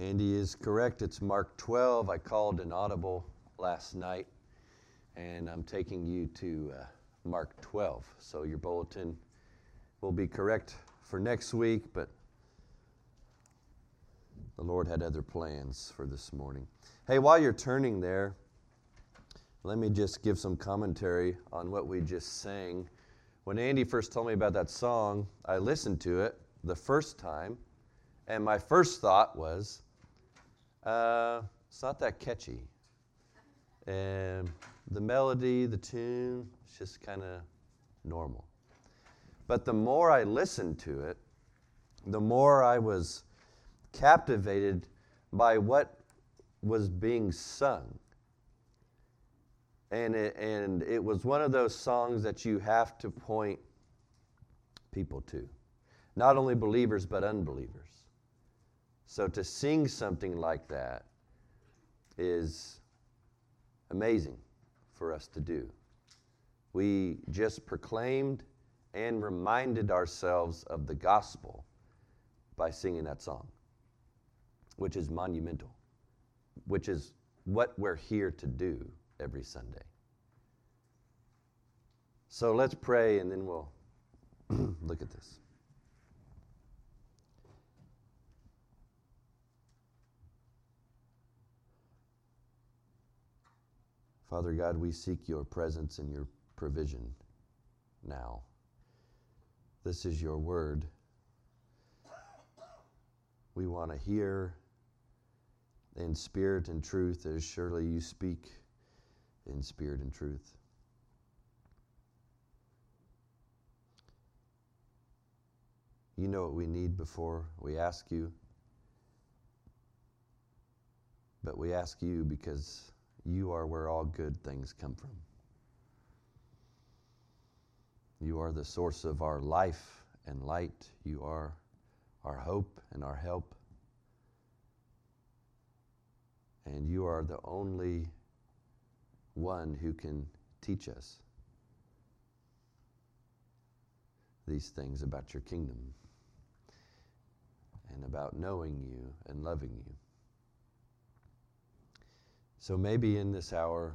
Andy is correct. It's Mark 12. I called an audible last night, and I'm taking you to uh, Mark 12. So your bulletin will be correct for next week, but the Lord had other plans for this morning. Hey, while you're turning there, let me just give some commentary on what we just sang. When Andy first told me about that song, I listened to it the first time, and my first thought was, uh, it's not that catchy. And the melody, the tune, it's just kind of normal. But the more I listened to it, the more I was captivated by what was being sung. And it, and it was one of those songs that you have to point people to. Not only believers, but unbelievers. So to sing something like that is amazing for us to do. We just proclaimed and reminded ourselves of the gospel by singing that song, which is monumental, which is what we're here to do every Sunday. So let's pray and then we'll look at this. Father God, we seek your presence and your provision now. This is your word. We want to hear in spirit and truth as surely you speak in spirit and truth. You know what we need before we ask you. But we ask you because you are where all good things come from. You are the source of our life and light. You are our hope and our help. And you are the only one who can teach us these things about your kingdom and about knowing you and loving you. So maybe in this hour,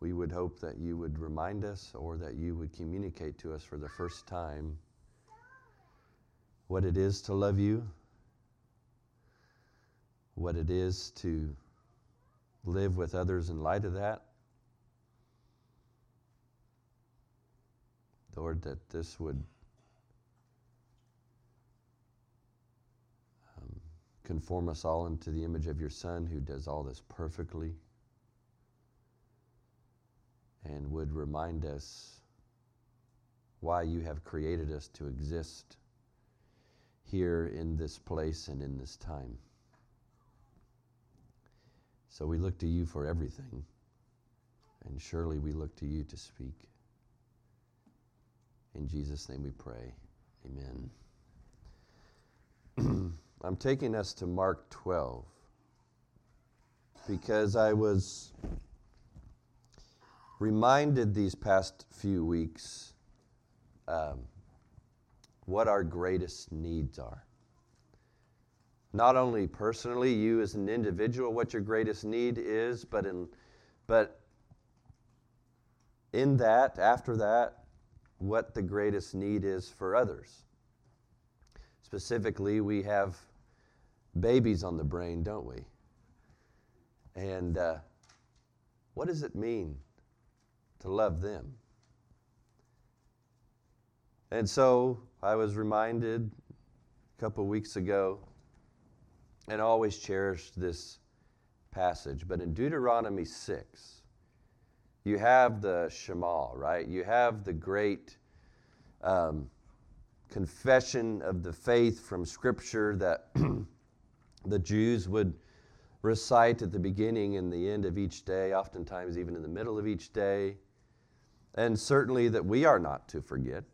we would hope that you would remind us or that you would communicate to us for the first time what it is to love you, what it is to live with others in light of that. Lord, that this would conform us all into the image of your Son who does all this perfectly and would remind us why you have created us to exist here in this place and in this time. So we look to you for everything, and surely we look to you to speak. In Jesus' name we pray. Amen. I'm taking us to Mark 12 because I was reminded these past few weeks um, what our greatest needs are not only personally, you as an individual, what your greatest need is, but in, but in that, after that, what the greatest need is for others. Specifically, we have babies on the brain, don't we? And uh, what does it mean to love them? And so I was reminded a couple weeks ago and always cherished this passage. But in Deuteronomy 6, you have the Shema, right? You have the great um, confession of the faith from Scripture that the Jews would recite at the beginning and the end of each day, oftentimes even in the middle of each day. And certainly that we are not to forget.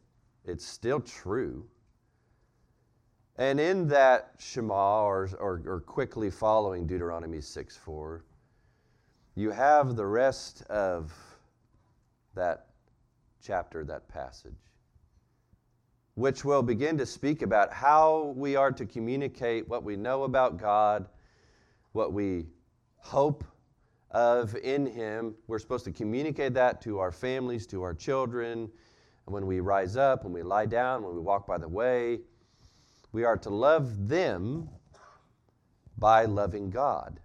It's still true. And in that Shema, or, or, or quickly following Deuteronomy 6 4, you have the rest of that chapter, that passage. Which will begin to speak about how we are to communicate what we know about God, what we hope of in Him. We're supposed to communicate that to our families, to our children. When we rise up, when we lie down, when we walk by the way, we are to love them by loving God.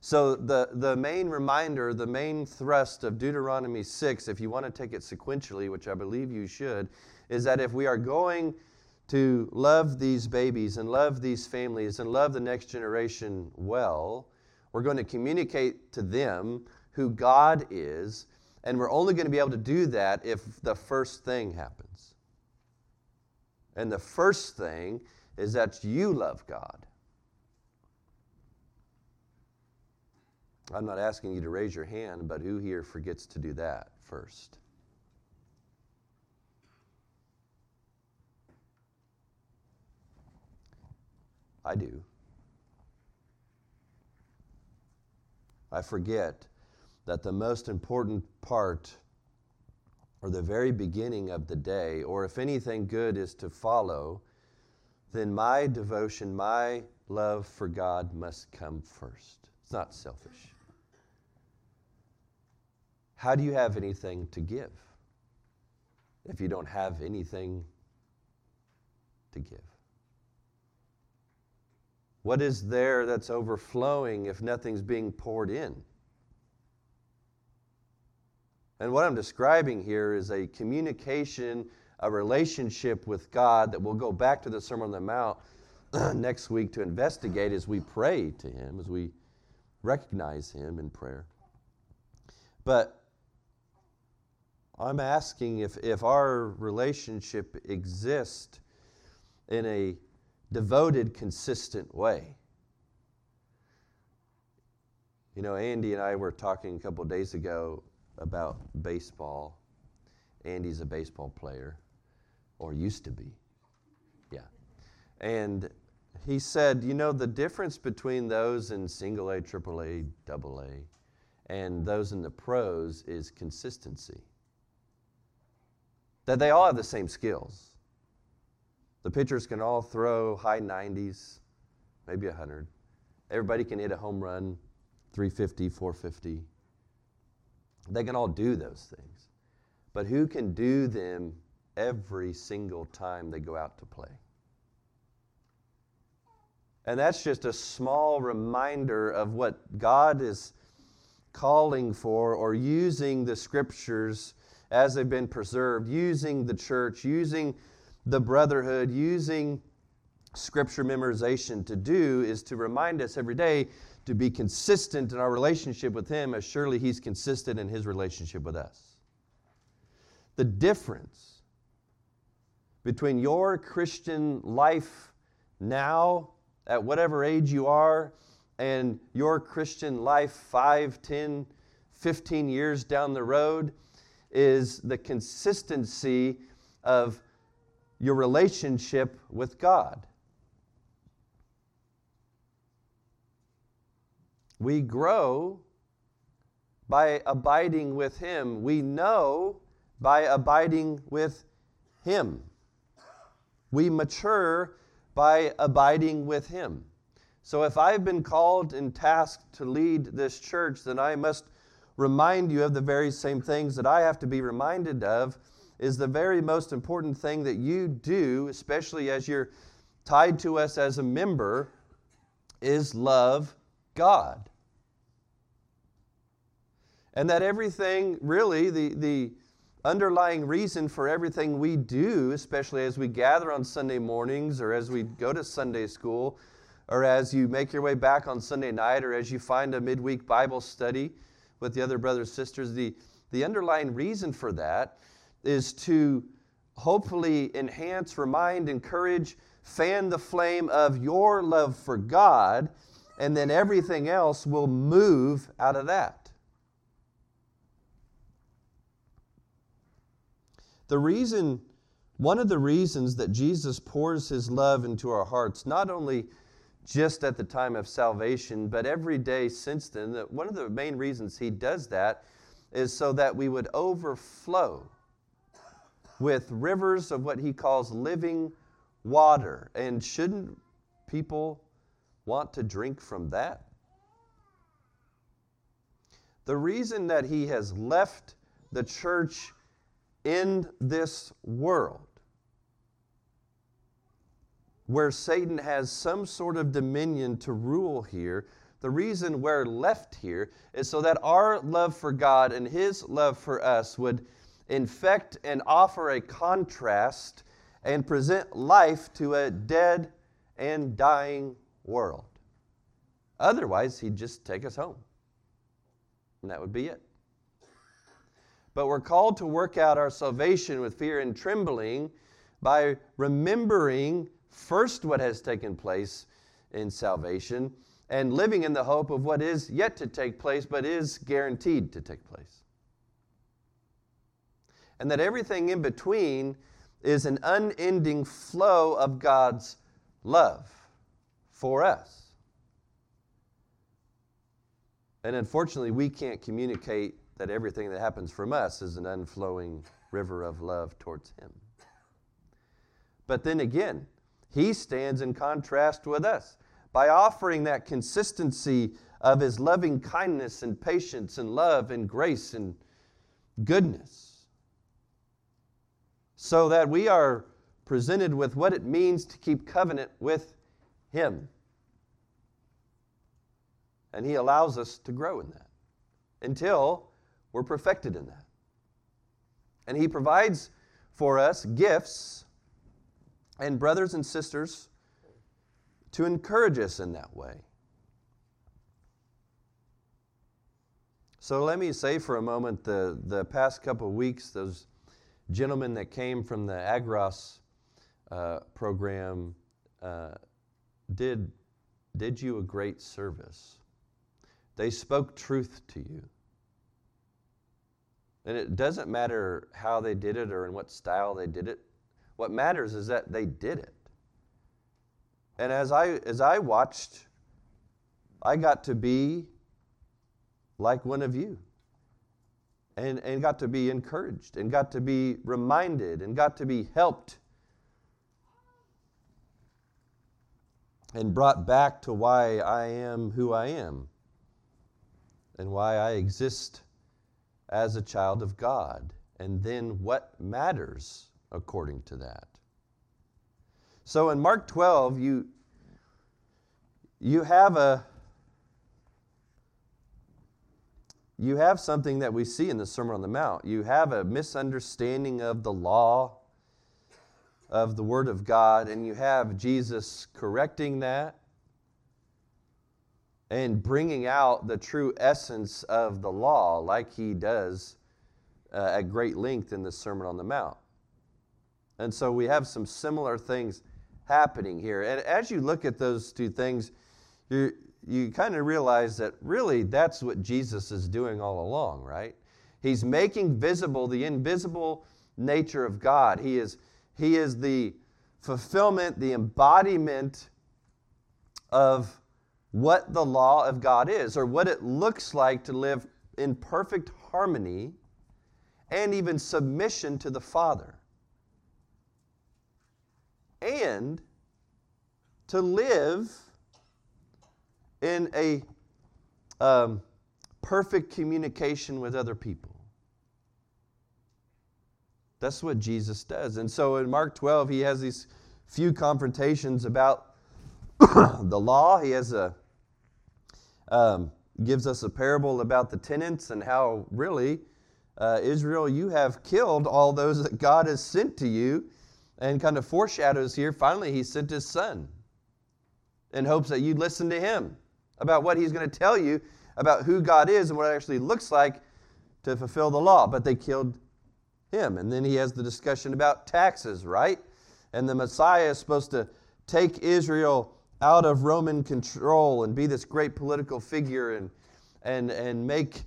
So, the, the main reminder, the main thrust of Deuteronomy 6, if you want to take it sequentially, which I believe you should, is that if we are going to love these babies and love these families and love the next generation well, we're going to communicate to them who God is, and we're only going to be able to do that if the first thing happens. And the first thing is that you love God. I'm not asking you to raise your hand, but who here forgets to do that first? I do. I forget that the most important part or the very beginning of the day, or if anything good is to follow, then my devotion, my love for God must come first. It's not selfish. How do you have anything to give if you don't have anything to give? What is there that's overflowing if nothing's being poured in? And what I'm describing here is a communication, a relationship with God that we'll go back to the Sermon on the Mount next week to investigate as we pray to Him, as we recognize Him in prayer. But I'm asking if, if our relationship exists in a devoted, consistent way. You know, Andy and I were talking a couple days ago about baseball. Andy's a baseball player, or used to be. Yeah. And he said, you know, the difference between those in single A, triple A, double A, and those in the pros is consistency. That they all have the same skills. The pitchers can all throw high 90s, maybe 100. Everybody can hit a home run, 350, 450. They can all do those things. But who can do them every single time they go out to play? And that's just a small reminder of what God is calling for or using the scriptures as they've been preserved, using the church, using the brotherhood using scripture memorization to do is to remind us every day to be consistent in our relationship with Him as surely He's consistent in His relationship with us. The difference between your Christian life now, at whatever age you are, and your Christian life 5, 10, 15 years down the road is the consistency of your relationship with God. We grow by abiding with Him. We know by abiding with Him. We mature by abiding with Him. So if I've been called and tasked to lead this church, then I must remind you of the very same things that I have to be reminded of is the very most important thing that you do, especially as you're tied to us as a member, is love God. And that everything, really, the, the underlying reason for everything we do, especially as we gather on Sunday mornings or as we go to Sunday school, or as you make your way back on Sunday night, or as you find a midweek Bible study with the other brothers and sisters, the, the underlying reason for that is to hopefully enhance, remind, encourage, fan the flame of your love for God, and then everything else will move out of that. The reason, one of the reasons that Jesus pours his love into our hearts, not only just at the time of salvation, but every day since then, that one of the main reasons he does that is so that we would overflow with rivers of what he calls living water. And shouldn't people want to drink from that? The reason that he has left the church in this world where Satan has some sort of dominion to rule here, the reason we're left here is so that our love for God and his love for us would infect and offer a contrast and present life to a dead and dying world. Otherwise, he'd just take us home. And that would be it. But we're called to work out our salvation with fear and trembling by remembering first what has taken place in salvation and living in the hope of what is yet to take place but is guaranteed to take place. And that everything in between is an unending flow of God's love for us. And unfortunately, we can't communicate that everything that happens from us is an unflowing river of love towards Him. But then again, He stands in contrast with us by offering that consistency of His loving kindness and patience and love and grace and goodness. So that we are presented with what it means to keep covenant with Him. And He allows us to grow in that until we're perfected in that. And He provides for us gifts and brothers and sisters to encourage us in that way. So let me say for a moment the, the past couple of weeks, those gentlemen that came from the Agros uh, program uh, did, did you a great service. They spoke truth to you. And it doesn't matter how they did it or in what style they did it. What matters is that they did it. And as I, as I watched, I got to be like one of you. And, and got to be encouraged and got to be reminded and got to be helped and brought back to why I am who I am and why I exist as a child of God, and then what matters according to that. So in Mark 12, you, you have a you have something that we see in the Sermon on the Mount. You have a misunderstanding of the law, of the Word of God, and you have Jesus correcting that and bringing out the true essence of the law, like he does uh, at great length in the Sermon on the Mount. And so we have some similar things happening here. And as you look at those two things, you you kind of realize that really that's what Jesus is doing all along, right? He's making visible the invisible nature of God. He is, he is the fulfillment, the embodiment of what the law of God is or what it looks like to live in perfect harmony and even submission to the Father. And to live in a um, perfect communication with other people. That's what Jesus does. And so in Mark 12, he has these few confrontations about the law. He has a um, gives us a parable about the tenants and how really uh, Israel, you have killed all those that God has sent to you, and kind of foreshadows here. Finally, He sent His Son in hopes that you'd listen to Him about what He's going to tell you about who God is and what it actually looks like to fulfill the law. But they killed Him, and then He has the discussion about taxes, right? And the Messiah is supposed to take Israel out of Roman control and be this great political figure and, and, and make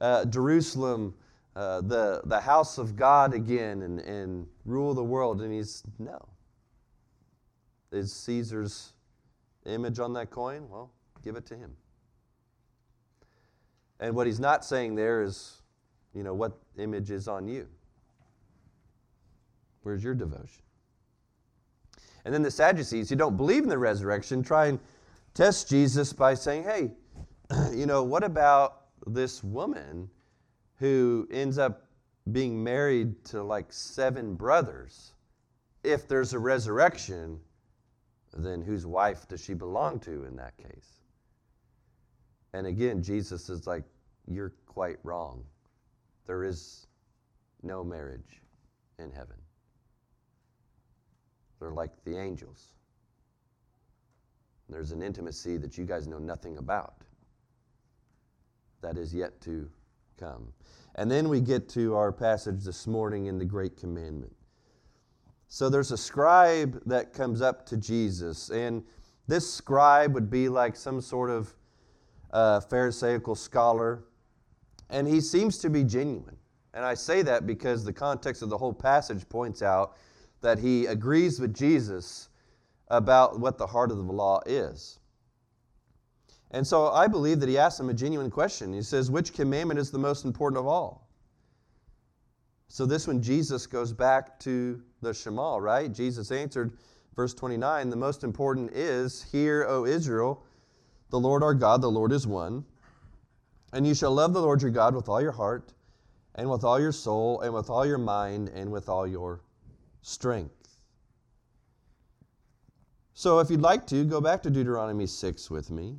uh, Jerusalem uh, the, the house of God again and, and rule the world. And he's, no. Is Caesar's image on that coin? Well, give it to him. And what he's not saying there is, you know, what image is on you. Where's your devotion? And then the Sadducees, who don't believe in the resurrection, try and test Jesus by saying, hey, you know, what about this woman who ends up being married to like seven brothers? If there's a resurrection, then whose wife does she belong to in that case? And again, Jesus is like, You're quite wrong. There is no marriage in heaven. They're like the angels. There's an intimacy that you guys know nothing about that is yet to come. And then we get to our passage this morning in the Great Commandment. So there's a scribe that comes up to Jesus, and this scribe would be like some sort of uh, Pharisaical scholar, and he seems to be genuine. And I say that because the context of the whole passage points out that he agrees with Jesus about what the heart of the law is. And so I believe that he asks him a genuine question. He says, Which commandment is the most important of all? So this one, Jesus goes back to the Shema, right? Jesus answered, verse 29, the most important is, Hear, O Israel, the Lord our God, the Lord is one. And you shall love the Lord your God with all your heart, and with all your soul, and with all your mind, and with all your strength. So, if you'd like to, go back to Deuteronomy 6 with me.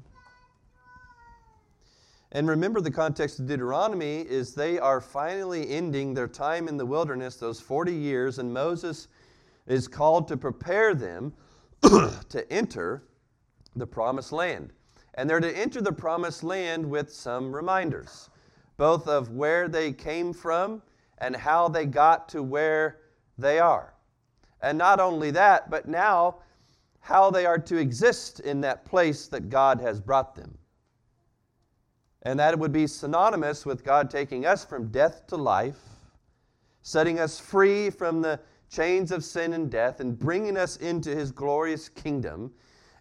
And remember, the context of Deuteronomy is they are finally ending their time in the wilderness, those 40 years, and Moses is called to prepare them to enter the promised land. And they're to enter the promised land with some reminders, both of where they came from and how they got to where they are. And not only that, but now how they are to exist in that place that God has brought them. And that would be synonymous with God taking us from death to life, setting us free from the chains of sin and death, and bringing us into His glorious kingdom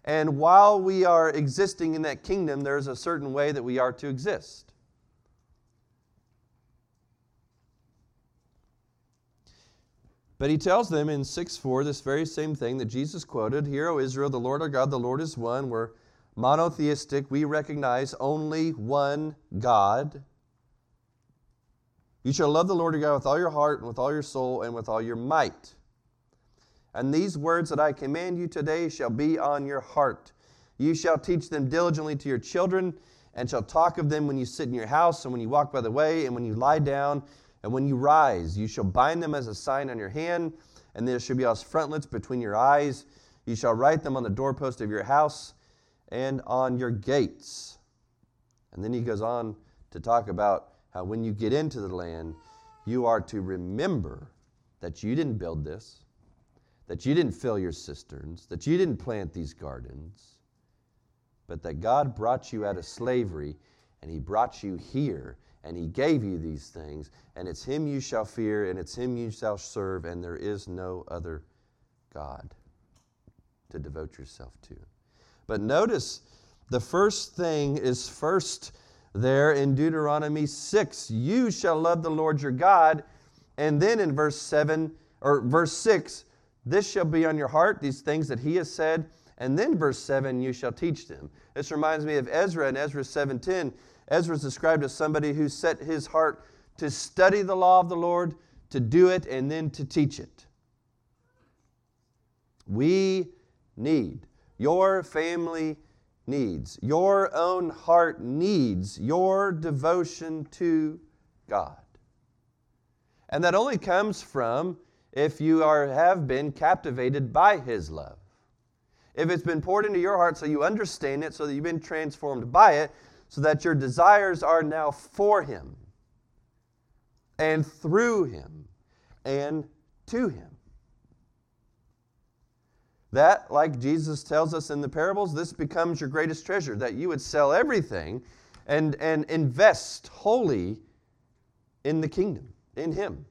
and while we are existing in that kingdom, there's a certain way that we are to exist. But he tells them in 6 4 this very same thing that Jesus quoted Hear, O Israel, the Lord our God, the Lord is one. We're monotheistic. We recognize only one God. You shall love the Lord your God with all your heart, and with all your soul, and with all your might. And these words that I command you today shall be on your heart. You shall teach them diligently to your children, and shall talk of them when you sit in your house, and when you walk by the way, and when you lie down, and when you rise. You shall bind them as a sign on your hand, and there shall be as frontlets between your eyes. You shall write them on the doorpost of your house and on your gates. And then he goes on to talk about how when you get into the land, you are to remember that you didn't build this that you didn't fill your cisterns, that you didn't plant these gardens, but that God brought you out of slavery and He brought you here and He gave you these things, and it's Him you shall fear and it's Him you shall serve, and there is no other God to devote yourself to. But notice the first thing is first there in Deuteronomy 6 you shall love the Lord your God. And then in verse 7 or verse 6, this shall be on your heart, these things that he has said. And then verse 7, you shall teach them. This reminds me of Ezra in Ezra 7:10. Ezra is described as somebody who set his heart to study the law of the Lord, to do it, and then to teach it. We need, your family needs, your own heart needs your devotion to God. And that only comes from if you are, have been captivated by His love. If it's been poured into your heart so you understand it, so that you've been transformed by it, so that your desires are now for Him and through Him and to Him. That, like Jesus tells us in the parables, this becomes your greatest treasure, that you would sell everything and, and invest wholly in the kingdom, in Him.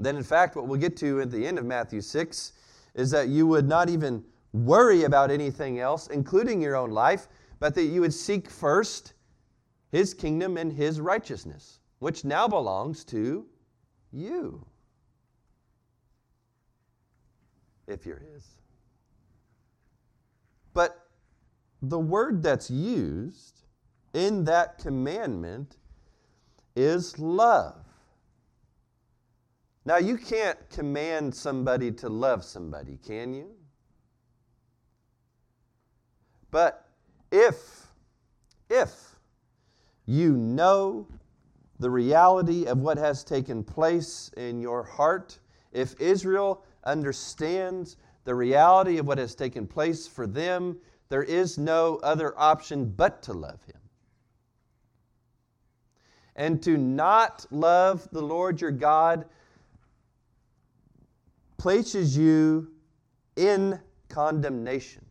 Then, in fact, what we'll get to at the end of Matthew 6 is that you would not even worry about anything else, including your own life, but that you would seek first His kingdom and His righteousness, which now belongs to you. if you're His. But the word that's used in that commandment is love. Now, you can't command somebody to love somebody, can you? But if, if you know the reality of what has taken place in your heart, if Israel understands the reality of what has taken place for them, there is no other option but to love Him. And to not love the Lord your God places you in condemnation.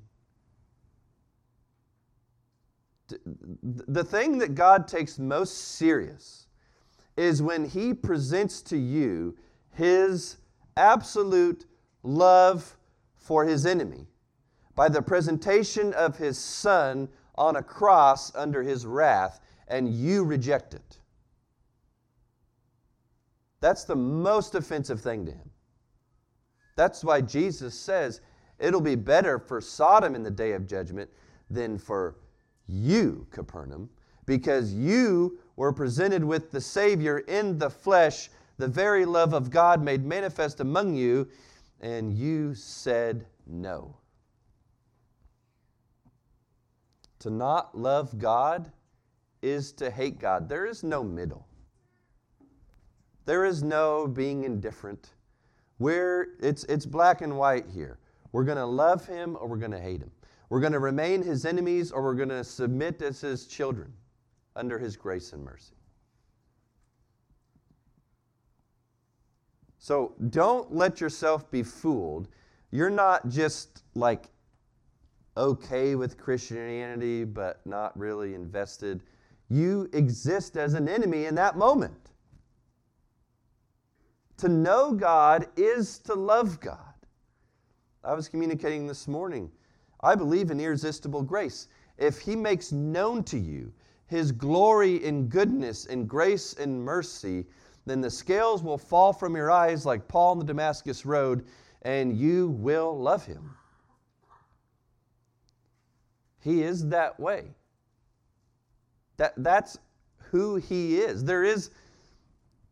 The thing that God takes most serious is when He presents to you His absolute love for His enemy by the presentation of His Son on a cross under His wrath, and you reject it. That's the most offensive thing to Him. That's why Jesus says it'll be better for Sodom in the day of judgment than for you, Capernaum, because you were presented with the Savior in the flesh, the very love of God made manifest among you, and you said no. To not love God is to hate God. There is no middle. There is no being indifferent. We're, it's, it's black and white here. We're going to love him or we're going to hate him. We're going to remain his enemies or we're going to submit as his children under his grace and mercy. So don't let yourself be fooled. You're not just like okay with Christianity, but not really invested. You exist as an enemy in that moment. To know God is to love God. I was communicating this morning. I believe in irresistible grace. If He makes known to you His glory in goodness and grace and mercy, then the scales will fall from your eyes like Paul on the Damascus Road, and you will love Him. He is that way. That, that's who He is. There is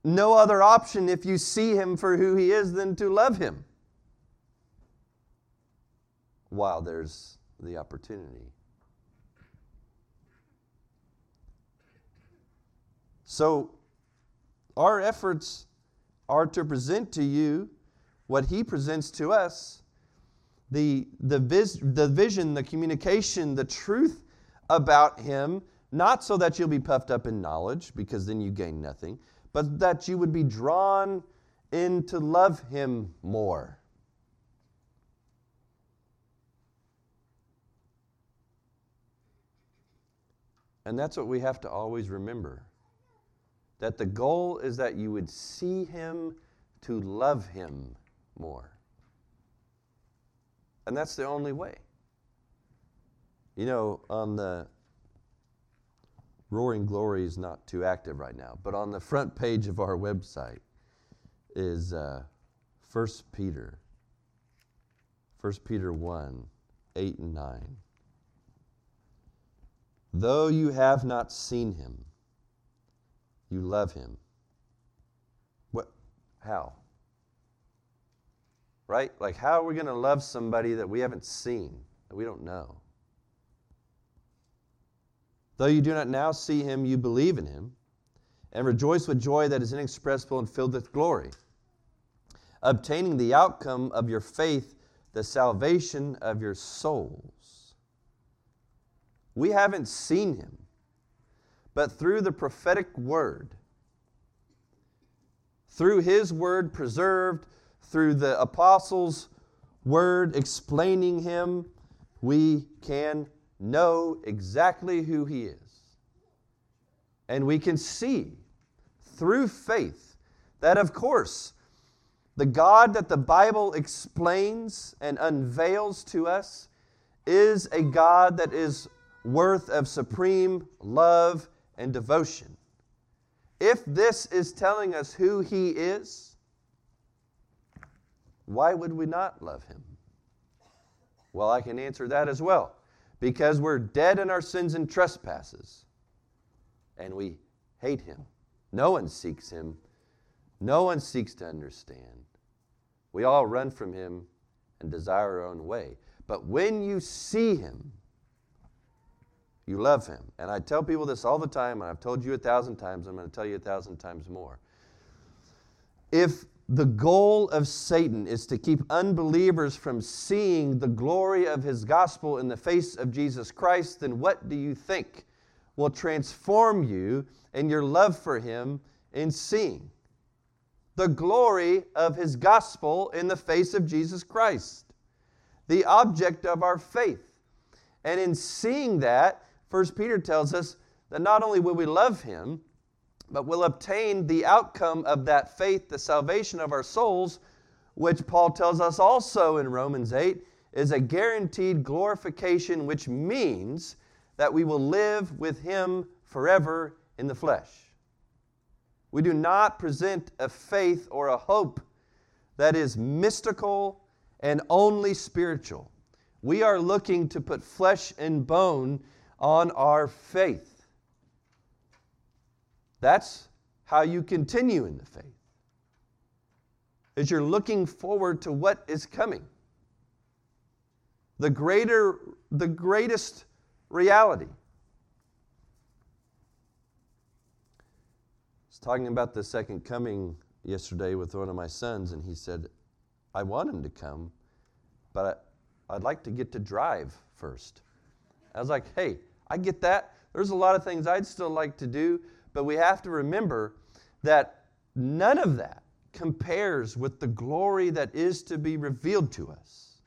no other option if you see him for who he is than to love him. While there's the opportunity. So, our efforts are to present to you what he presents to us. The, the, vis, the vision, the communication, the truth about him, not so that you'll be puffed up in knowledge, because then you gain nothing, but that you would be drawn in to love him more. And that's what we have to always remember that the goal is that you would see him to love him more. And that's the only way. You know, on the Roaring Glory is not too active right now, but on the front page of our website is uh, 1 Peter, 1 Peter 1 8 and 9. Though you have not seen him, you love him. What? How? Right? Like, how are we going to love somebody that we haven't seen, that we don't know? Though you do not now see him, you believe in him, and rejoice with joy that is inexpressible and filled with glory, obtaining the outcome of your faith, the salvation of your souls. We haven't seen him, but through the prophetic word, through his word preserved, through the apostles' word explaining him, we can know exactly who He is. And we can see through faith that, of course, the God that the Bible explains and unveils to us is a God that is worth of supreme love and devotion. If this is telling us who He is, why would we not love Him? Well, I can answer that as well. Because we're dead in our sins and trespasses, and we hate Him. No one seeks Him, no one seeks to understand. We all run from Him and desire our own way. But when you see Him, you love Him. And I tell people this all the time, and I've told you a thousand times, I'm going to tell you a thousand times more. If the goal of Satan is to keep unbelievers from seeing the glory of his gospel in the face of Jesus Christ, then what do you think will transform you and your love for him in seeing? The glory of his gospel in the face of Jesus Christ, the object of our faith. And in seeing that, First Peter tells us that not only will we love him, but will obtain the outcome of that faith, the salvation of our souls, which Paul tells us also in Romans 8 is a guaranteed glorification, which means that we will live with Him forever in the flesh. We do not present a faith or a hope that is mystical and only spiritual. We are looking to put flesh and bone on our faith. That's how you continue in the faith. As you're looking forward to what is coming. The greater the greatest reality. I was talking about the second coming yesterday with one of my sons and he said, "I want him to come, but I'd like to get to drive first." I was like, "Hey, I get that. There's a lot of things I'd still like to do, but we have to remember that none of that compares with the glory that is to be revealed to us.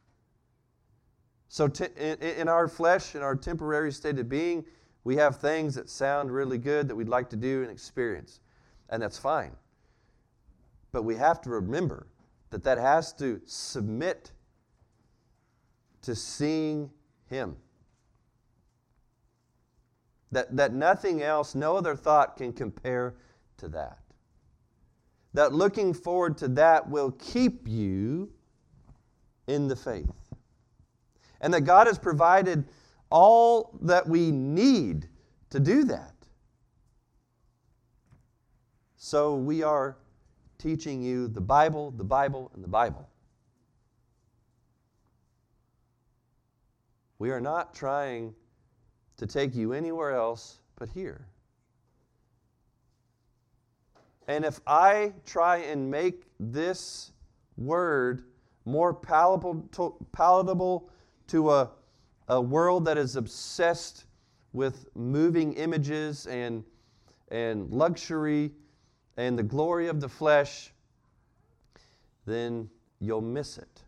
So, t- in, in our flesh, in our temporary state of being, we have things that sound really good that we'd like to do and experience, and that's fine. But we have to remember that that has to submit to seeing Him. That, that nothing else, no other thought can compare to that. That looking forward to that will keep you in the faith. And that God has provided all that we need to do that. So we are teaching you the Bible, the Bible, and the Bible. We are not trying to take you anywhere else but here. And if I try and make this word more palatable to, a, a world that is obsessed with moving images and, and luxury and the glory of the flesh, then you'll miss it.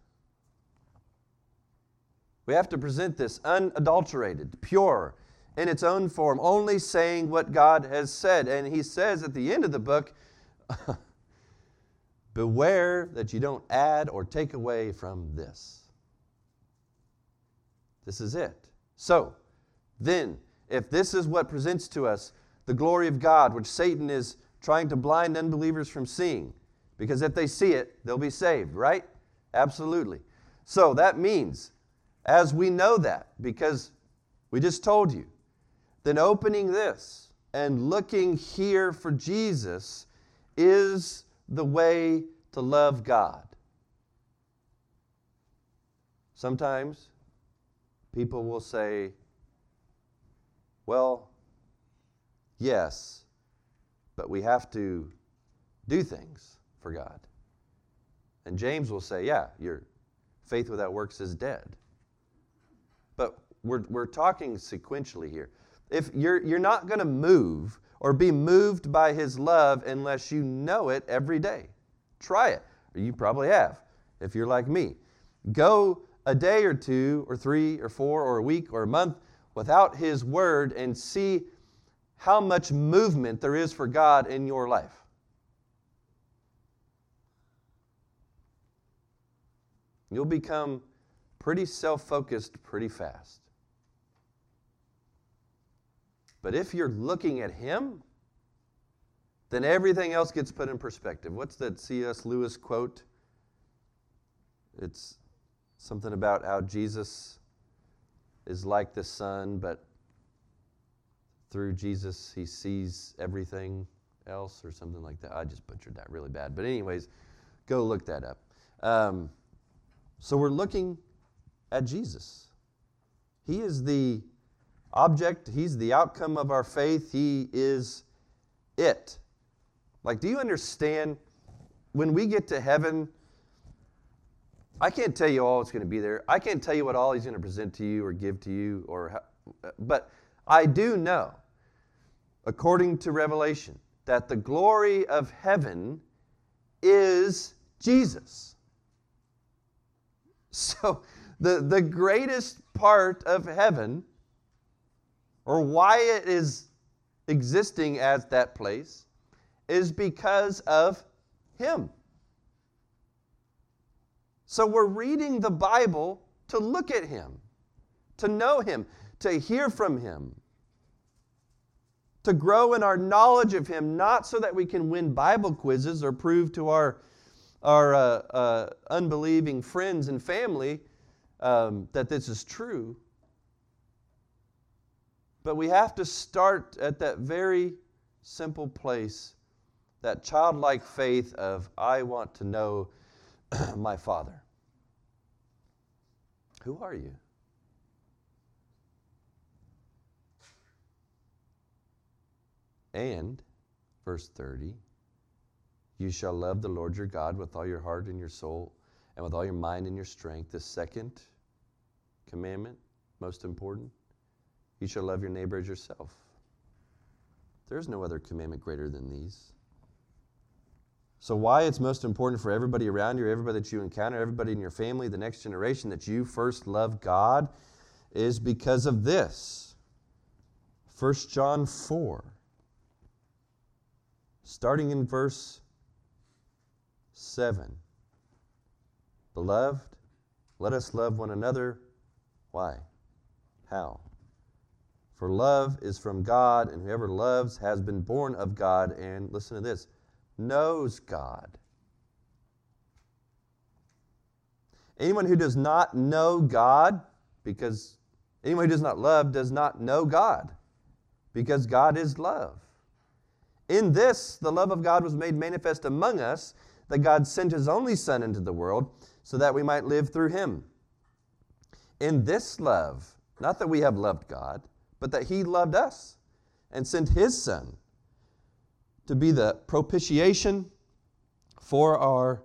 We have to present this unadulterated, pure, in its own form, only saying what God has said. And he says at the end of the book, Beware that you don't add or take away from this. This is it. So, then, if this is what presents to us the glory of God, which Satan is trying to blind unbelievers from seeing, because if they see it, they'll be saved, right? Absolutely. So that means as we know that, because we just told you, then opening this and looking here for Jesus is the way to love God. Sometimes people will say, well, yes, but we have to do things for God. And James will say, yeah, your faith without works is dead. We're, we're talking sequentially here. If you're, you're not going to move or be moved by his love unless you know it every day. Try it. You probably have, if you're like me. Go a day or two, or three, or four, or a week, or a month without his word and see how much movement there is for God in your life. You'll become pretty self focused pretty fast. But if you're looking at Him, then everything else gets put in perspective. What's that C.S. Lewis quote? It's something about how Jesus is like the sun, but through Jesus he sees everything else, or something like that. I just butchered that really bad. But, anyways, go look that up. Um, so, we're looking at Jesus. He is the object, He's the outcome of our faith, He is it. Like, do you understand when we get to heaven? I can't tell you all it's going to be there. I can't tell you what all he's going to present to you or give to you or but I do know according to Revelation that the glory of heaven is Jesus. So the the greatest part of heaven or why it is existing as that place is because of him. So we're reading the Bible to look at Him, to know Him, to hear from Him, to grow in our knowledge of Him, not so that we can win Bible quizzes or prove to our, our uh, uh, unbelieving friends and family um, that this is true. But we have to start at that very simple place, that childlike faith of, I want to know my Father. Who are you? And, verse 30, you shall love the Lord your God with all your heart and your soul and with all your mind and your strength. The second commandment, most important, you shall love your neighbor as yourself. There's no other commandment greater than these. So, why it's most important for everybody around you, everybody that you encounter, everybody in your family, the next generation, that you first love God is because of this. 1 John 4, starting in verse 7. Beloved, let us love one another. Why? How? For love is from God, and whoever loves has been born of God, and listen to this knows God. Anyone who does not know God, because anyone who does not love does not know God, because God is love. In this, the love of God was made manifest among us, that God sent his only Son into the world so that we might live through him. In this love, not that we have loved God, but that he loved us and sent his Son to be the propitiation for our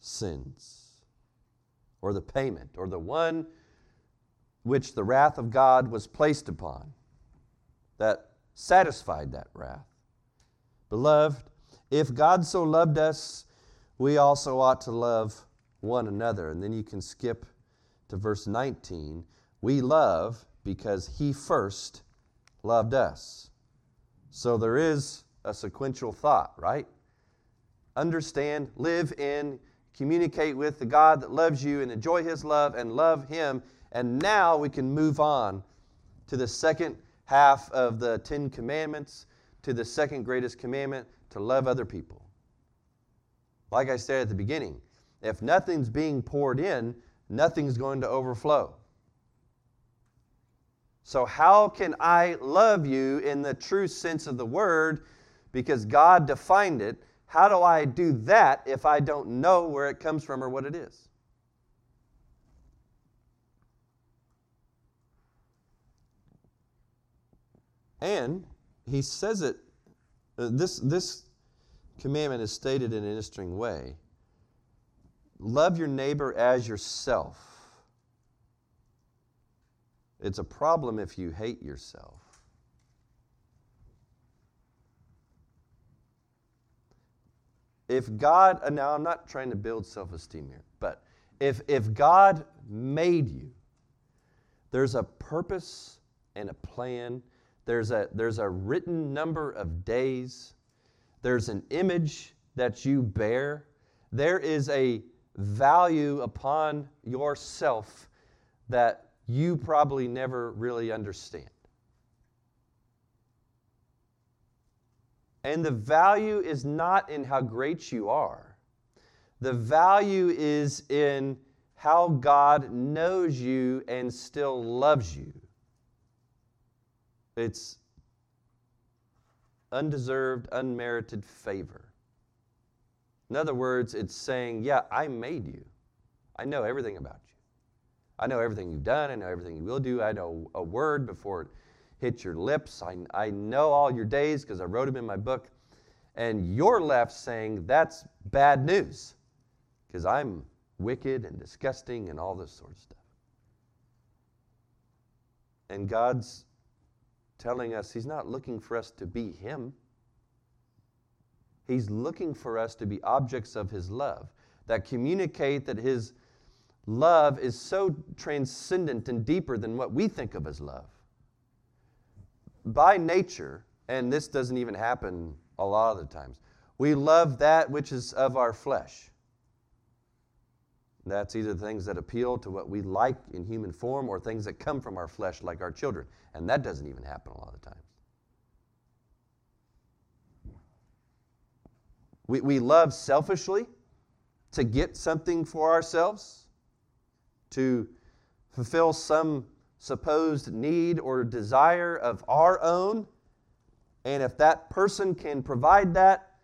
sins, or the payment, or the one which the wrath of God was placed upon, that satisfied that wrath. Beloved, if God so loved us, we also ought to love one another. And then you can skip to verse 19. We love because he first loved us. So there is a sequential thought, right? Understand, live in, communicate with the God that loves you and enjoy His love and love Him. And now we can move on to the second half of the Ten Commandments, to the second greatest commandment to love other people. Like I said at the beginning, if nothing's being poured in, nothing's going to overflow. So, how can I love you in the true sense of the word because God defined it. How do I do that if I don't know where it comes from or what it is? And he says it, uh, this, this commandment is stated in an interesting way. Love your neighbor as yourself. It's a problem if you hate yourself. if God, uh, now I'm not trying to build self esteem here, but if, if God made you, there's a purpose and a plan, there's a, there's a written number of days, there's an image that you bear, there is a value upon yourself that you probably never really understand. And the value is not in how great you are, the value is in how God knows you and still loves you. It's undeserved, unmerited favor. In other words, it's saying, Yeah, I made you. I know everything about you. I know everything you've done. I know everything you will do. I know a word before it hits your lips. I, I know all your days because I wrote them in my book. And you're left saying, That's bad news because I'm wicked and disgusting and all this sort of stuff. And God's telling us He's not looking for us to be Him. He's looking for us to be objects of His love that communicate that His love is so transcendent and deeper than what we think of as love. By nature, and this doesn't even happen a lot of the times, we love that which is of our flesh. That's either things that appeal to what we like in human form or things that come from our flesh, like our children. And that doesn't even happen a lot of the times. We, we love selfishly to get something for ourselves, to fulfill some supposed need or desire of our own. And if that person can provide that,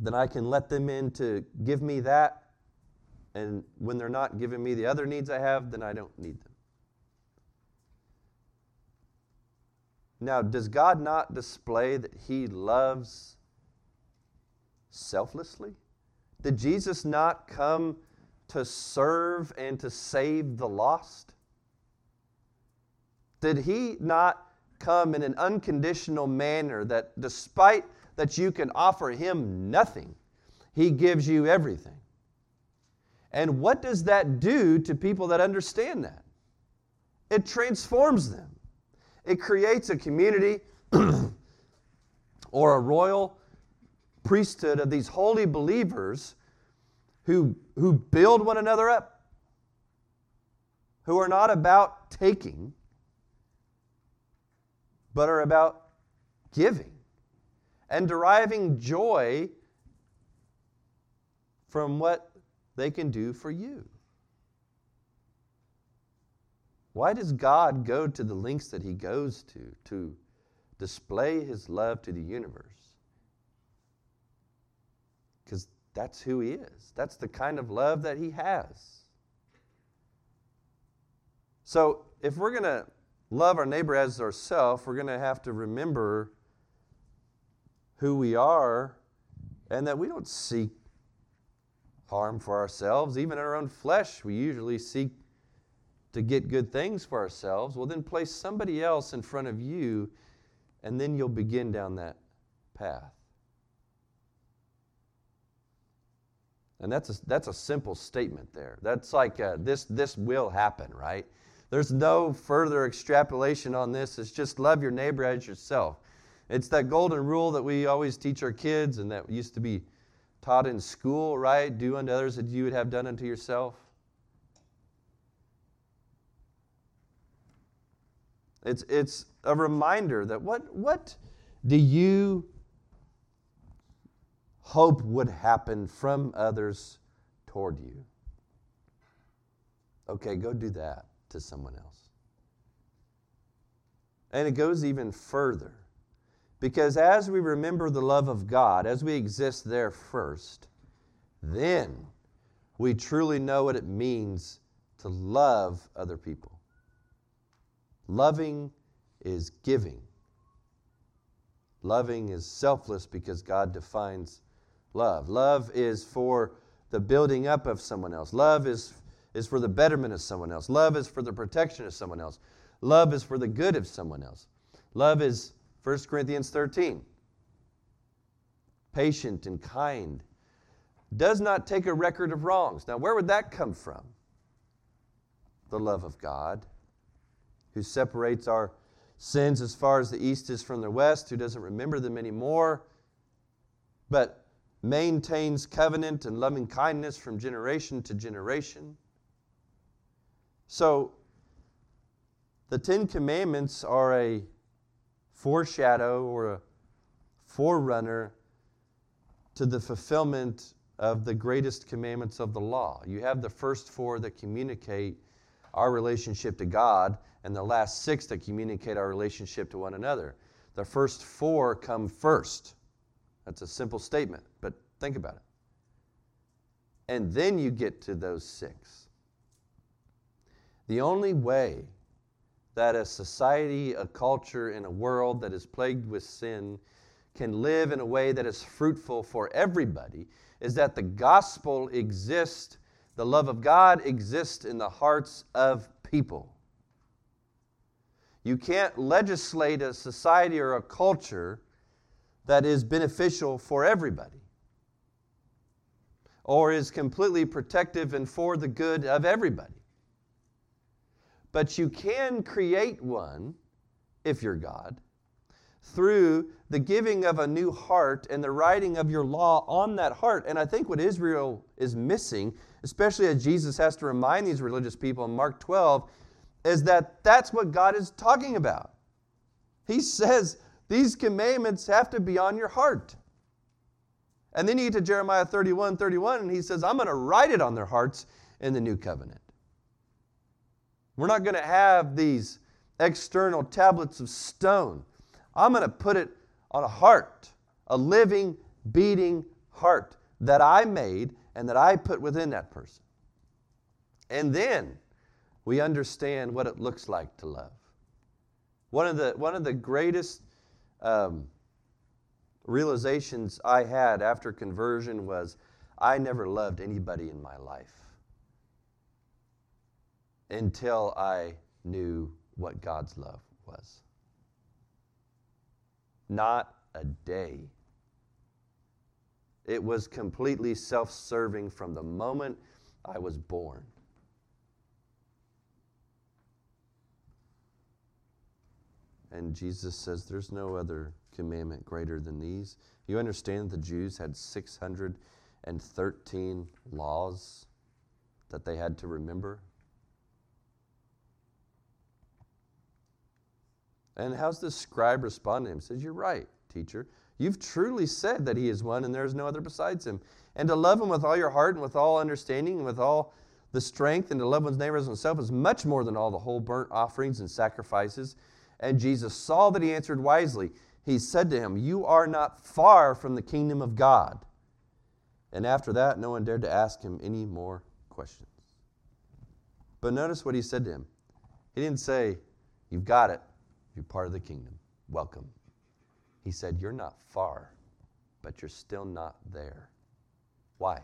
then I can let them in to give me that and when they're not giving me the other needs I have, then I don't need them. Now, does God not display that He loves selflessly? Did Jesus not come to serve and to save the lost? Did He not come in an unconditional manner that despite that you can offer Him nothing, He gives you everything? And what does that do to people that understand that? It transforms them. It creates a community or a royal priesthood of these holy believers who, who build one another up, who are not about taking, but are about giving and deriving joy from what they can do for you. Why does God go to the lengths that He goes to to display His love to the universe? Because that's who He is, that's the kind of love that He has. So, if we're going to love our neighbor as ourselves, we're going to have to remember who we are and that we don't seek harm for ourselves. Even in our own flesh, we usually seek to get good things for ourselves. Well, then place somebody else in front of you, and then you'll begin down that path. And that's a, that's a simple statement there. That's like uh, this, this will happen, right? There's no further extrapolation on this. It's just love your neighbor as yourself. It's that golden rule that we always teach our kids and that used to be taught in school, right? Do unto others as you would have done unto yourself. It's, it's a reminder that what, what do you hope would happen from others toward you? Okay, go do that to someone else. And it goes even further. Because as we remember the love of God, as we exist there first, then we truly know what it means to love other people. Loving is giving. Loving is selfless because God defines love. Love is for the building up of someone else. Love is, is for the betterment of someone else. Love is for the protection of someone else. Love is for the good of someone else. Love is 1 Corinthians 13. Patient and kind. Does not take a record of wrongs. Now, where would that come from? The love of God, who separates our sins as far as the east is from the west, who doesn't remember them anymore, but maintains covenant and loving kindness from generation to generation. So, the Ten Commandments are a foreshadow or a forerunner to the fulfillment of the greatest commandments of the law. You have the first four that communicate our relationship to God, and the last six that communicate our relationship to one another. The first four come first. That's a simple statement, but think about it. And then you get to those six. The only way that a society, a culture, and a world that is plagued with sin can live in a way that is fruitful for everybody is that the gospel exists, the love of God exists in the hearts of people. You can't legislate a society or a culture that is beneficial for everybody or is completely protective and for the good of everybody. But you can create one, if you're God, through the giving of a new heart and the writing of your law on that heart. And I think what Israel is missing, especially as Jesus has to remind these religious people in Mark 12, is that that's what God is talking about. He says these commandments have to be on your heart. And then you get to Jeremiah 31 31, and he says, I'm going to write it on their hearts in the new covenant. We're not going to have these external tablets of stone. I'm going to put it on a heart, a living, beating heart that I made and that I put within that person. And then we understand what it looks like to love. One of the, one of the greatest um, realizations I had after conversion was I never loved anybody in my life until I knew what God's love was. Not a day. It was completely self serving from the moment I was born. And Jesus says there's no other commandment greater than these. You understand the Jews had 613 laws that they had to remember? And how's the scribe respond to him? He says, You're right, teacher. You've truly said that he is one and there is no other besides him. And to love him with all your heart and with all understanding and with all the strength and to love one's neighbor as oneself is much more than all the whole burnt offerings and sacrifices. And Jesus saw that he answered wisely. He said to him, You are not far from the kingdom of God. And after that, no one dared to ask him any more questions. But notice what he said to him. He didn't say, You've got it. You're part of the kingdom. Welcome. He said, You're not far, but you're still not there. Why?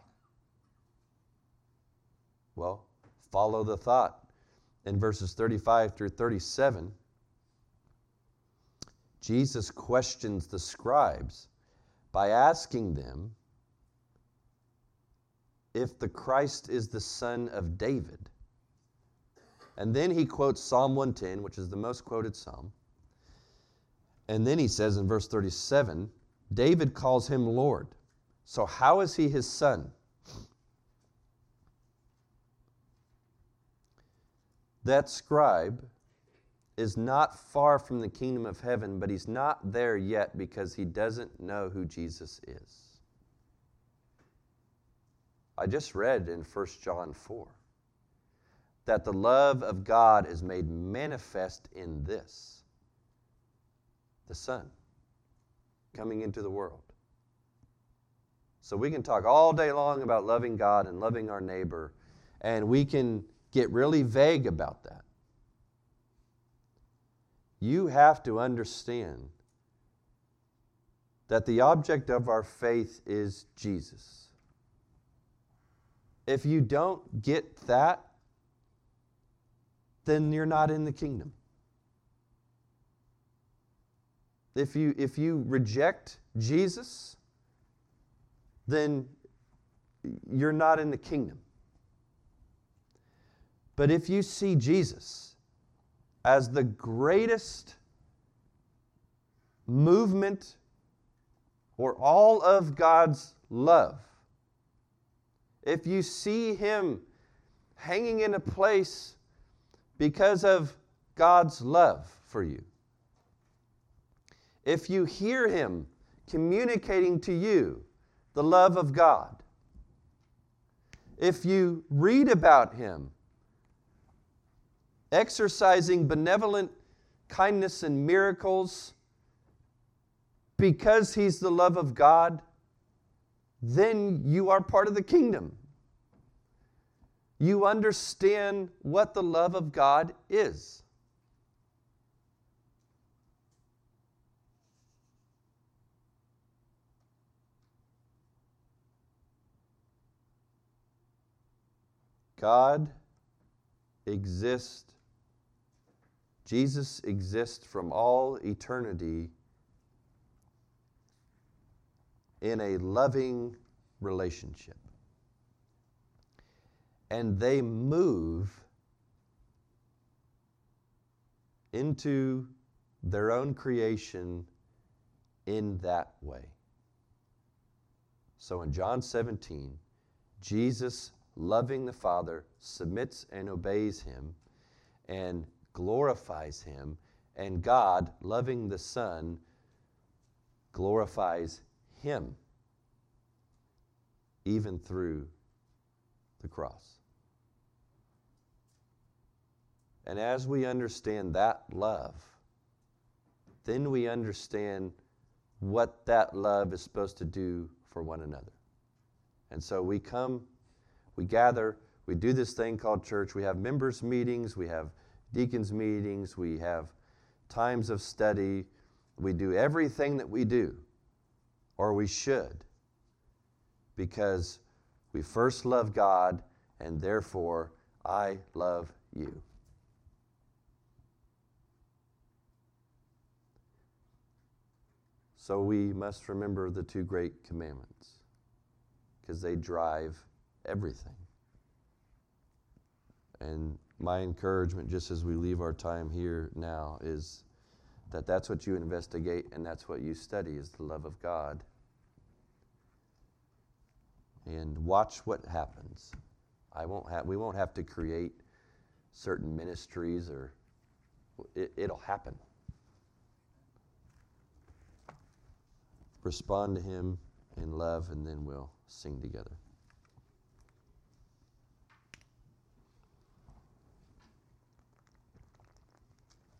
Well, follow the thought. In verses 35 through 37, Jesus questions the scribes by asking them if the Christ is the son of David. And then he quotes Psalm 110, which is the most quoted psalm. And then he says in verse 37 David calls him Lord. So, how is he his son? That scribe is not far from the kingdom of heaven, but he's not there yet because he doesn't know who Jesus is. I just read in 1 John 4 that the love of God is made manifest in this the Son coming into the world. So we can talk all day long about loving God and loving our neighbor, and we can get really vague about that. You have to understand that the object of our faith is Jesus. If you don't get that, then you're not in the kingdom. If you, if you reject Jesus, then you're not in the kingdom. But if you see Jesus as the greatest movement or all of God's love, if you see Him hanging in a place because of God's love for you, if you hear him communicating to you the love of God, if you read about him exercising benevolent kindness and miracles because he's the love of God, then you are part of the kingdom. You understand what the love of God is. God exists, Jesus exists from all eternity in a loving relationship. And they move into their own creation in that way. So in John 17, Jesus, loving the Father, submits and obeys him and glorifies him, and God, loving the Son, glorifies him, even through the cross. And as we understand that love, then we understand what that love is supposed to do for one another. And so we come, we gather, we do this thing called church. We have members' meetings, we have deacons' meetings, we have times of study. We do everything that we do or we should, because we first love God, and therefore I love you. So we must remember the two great commandments because they drive everything. And my encouragement, just as we leave our time here now, is that that's what you investigate and that's what you study is the love of God. And watch what happens. I won't have, we won't have to create certain ministries or it, it'll happen. Respond to him in love and then we'll sing together.